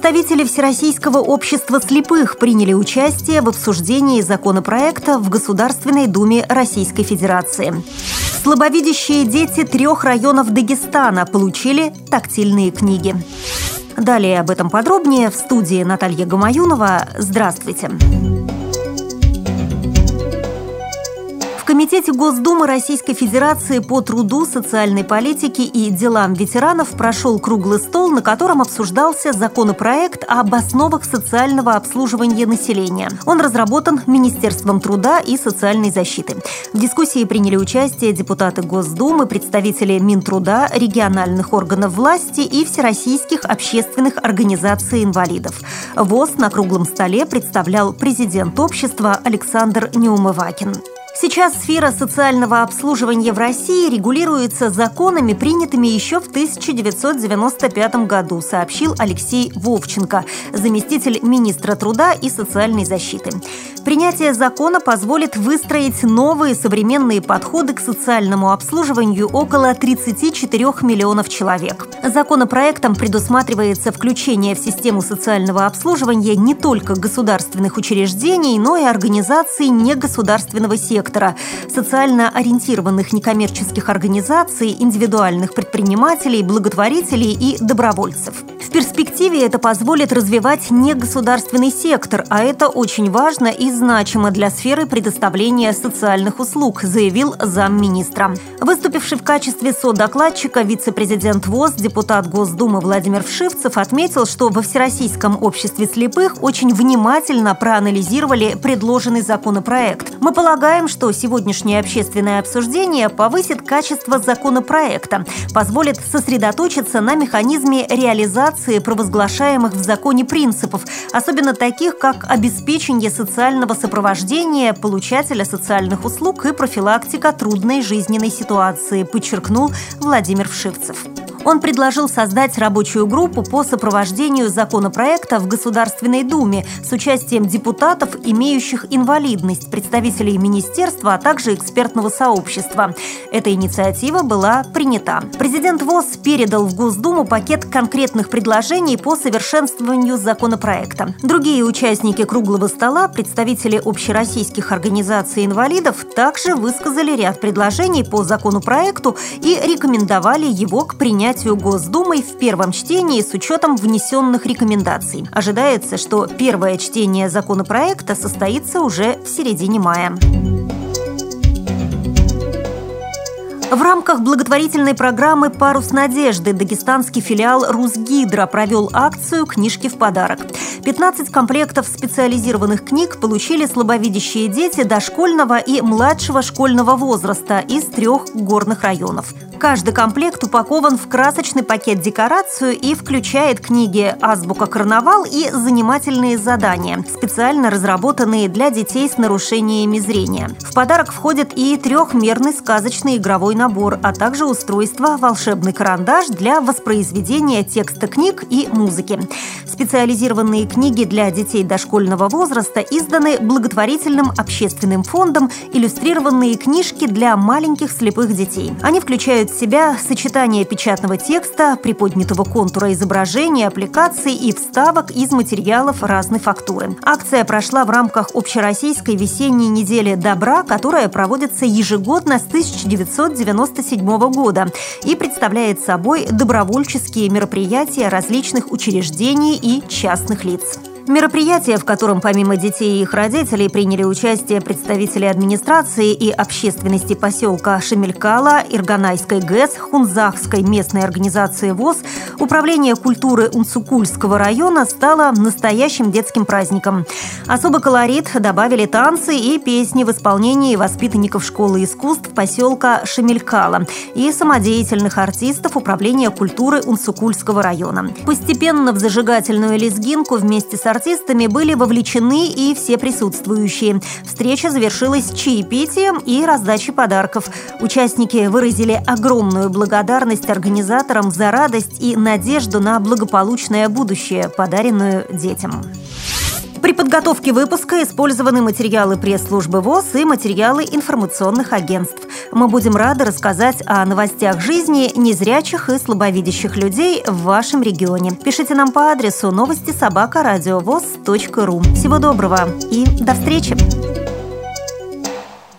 Представители Всероссийского общества слепых приняли участие в обсуждении законопроекта в Государственной Думе Российской Федерации. Слабовидящие дети трех районов Дагестана получили тактильные книги. Далее об этом подробнее в студии Наталья Гамаюнова. Здравствуйте. Здравствуйте. Комитете Госдумы Российской Федерации по труду, социальной политике и делам ветеранов прошел круглый стол, на котором обсуждался законопроект об основах социального обслуживания населения. Он разработан Министерством труда и социальной защиты. В дискуссии приняли участие депутаты Госдумы, представители Минтруда, региональных органов власти и всероссийских общественных организаций инвалидов. ВОЗ на круглом столе представлял президент общества Александр Неумывакин. Сейчас сфера социального обслуживания в России регулируется законами, принятыми еще в 1995 году, сообщил Алексей Вовченко, заместитель министра труда и социальной защиты. Принятие закона позволит выстроить новые современные подходы к социальному обслуживанию около 34 миллионов человек. Законопроектом предусматривается включение в систему социального обслуживания не только государственных учреждений, но и организаций негосударственного сектора, социально ориентированных некоммерческих организаций, индивидуальных предпринимателей, благотворителей и добровольцев. В перспективе это позволит развивать негосударственный сектор, а это очень важно и значимо для сферы предоставления социальных услуг, заявил замминистра. Выступивший в качестве содокладчика вице-президент ВОЗ, депутат Госдумы Владимир Вшивцев отметил, что во Всероссийском обществе слепых очень внимательно проанализировали предложенный законопроект. Мы полагаем, что сегодняшнее общественное обсуждение повысит качество законопроекта, позволит сосредоточиться на механизме реализации провозглашаемых в законе принципов, особенно таких, как обеспечение социального сопровождения получателя социальных услуг и профилактика трудной жизненной ситуации, подчеркнул Владимир Вшивцев. Он предложил создать рабочую группу по сопровождению законопроекта в Государственной Думе с участием депутатов, имеющих инвалидность, представителей министерства, а также экспертного сообщества. Эта инициатива была принята. Президент ВОЗ передал в Госдуму пакет конкретных предложений по совершенствованию законопроекта. Другие участники круглого стола, представители общероссийских организаций инвалидов, также высказали ряд предложений по законопроекту и рекомендовали его к принятию принятию Госдумой в первом чтении с учетом внесенных рекомендаций. Ожидается, что первое чтение законопроекта состоится уже в середине мая. В рамках благотворительной программы «Парус надежды» дагестанский филиал «Русгидро» провел акцию «Книжки в подарок». 15 комплектов специализированных книг получили слабовидящие дети дошкольного и младшего школьного возраста из трех горных районов. Каждый комплект упакован в красочный пакет декорацию и включает книги «Азбука карнавал» и «Занимательные задания», специально разработанные для детей с нарушениями зрения. В подарок входит и трехмерный сказочный игровой набор, а также устройство «Волшебный карандаш» для воспроизведения текста книг и музыки. Специализированные книги для детей дошкольного возраста изданы благотворительным общественным фондом «Иллюстрированные книжки для маленьких слепых детей». Они включают в себя сочетание печатного текста, приподнятого контура изображения, аппликаций и вставок из материалов разной фактуры. Акция прошла в рамках общероссийской весенней недели добра, которая проводится ежегодно с 1997 года и представляет собой добровольческие мероприятия различных учреждений и частных лиц. Мероприятие, в котором помимо детей и их родителей приняли участие представители администрации и общественности поселка Шемелькала, Ирганайской ГЭС, Хунзахской местной организации ВОЗ, Управление культуры Унцукульского района стало настоящим детским праздником. Особый колорит добавили танцы и песни в исполнении воспитанников школы искусств поселка Шемелькала и самодеятельных артистов Управления культуры Унцукульского района. Постепенно в зажигательную лезгинку вместе с артистами были вовлечены и все присутствующие. Встреча завершилась чаепитием и раздачей подарков. Участники выразили огромную благодарность организаторам за радость и надежду на благополучное будущее, подаренную детям. При подготовке выпуска использованы материалы пресс-службы ВОЗ и материалы информационных агентств. Мы будем рады рассказать о новостях жизни незрячих и слабовидящих людей в вашем регионе. Пишите нам по адресу новости собака ру. Всего доброго и до встречи!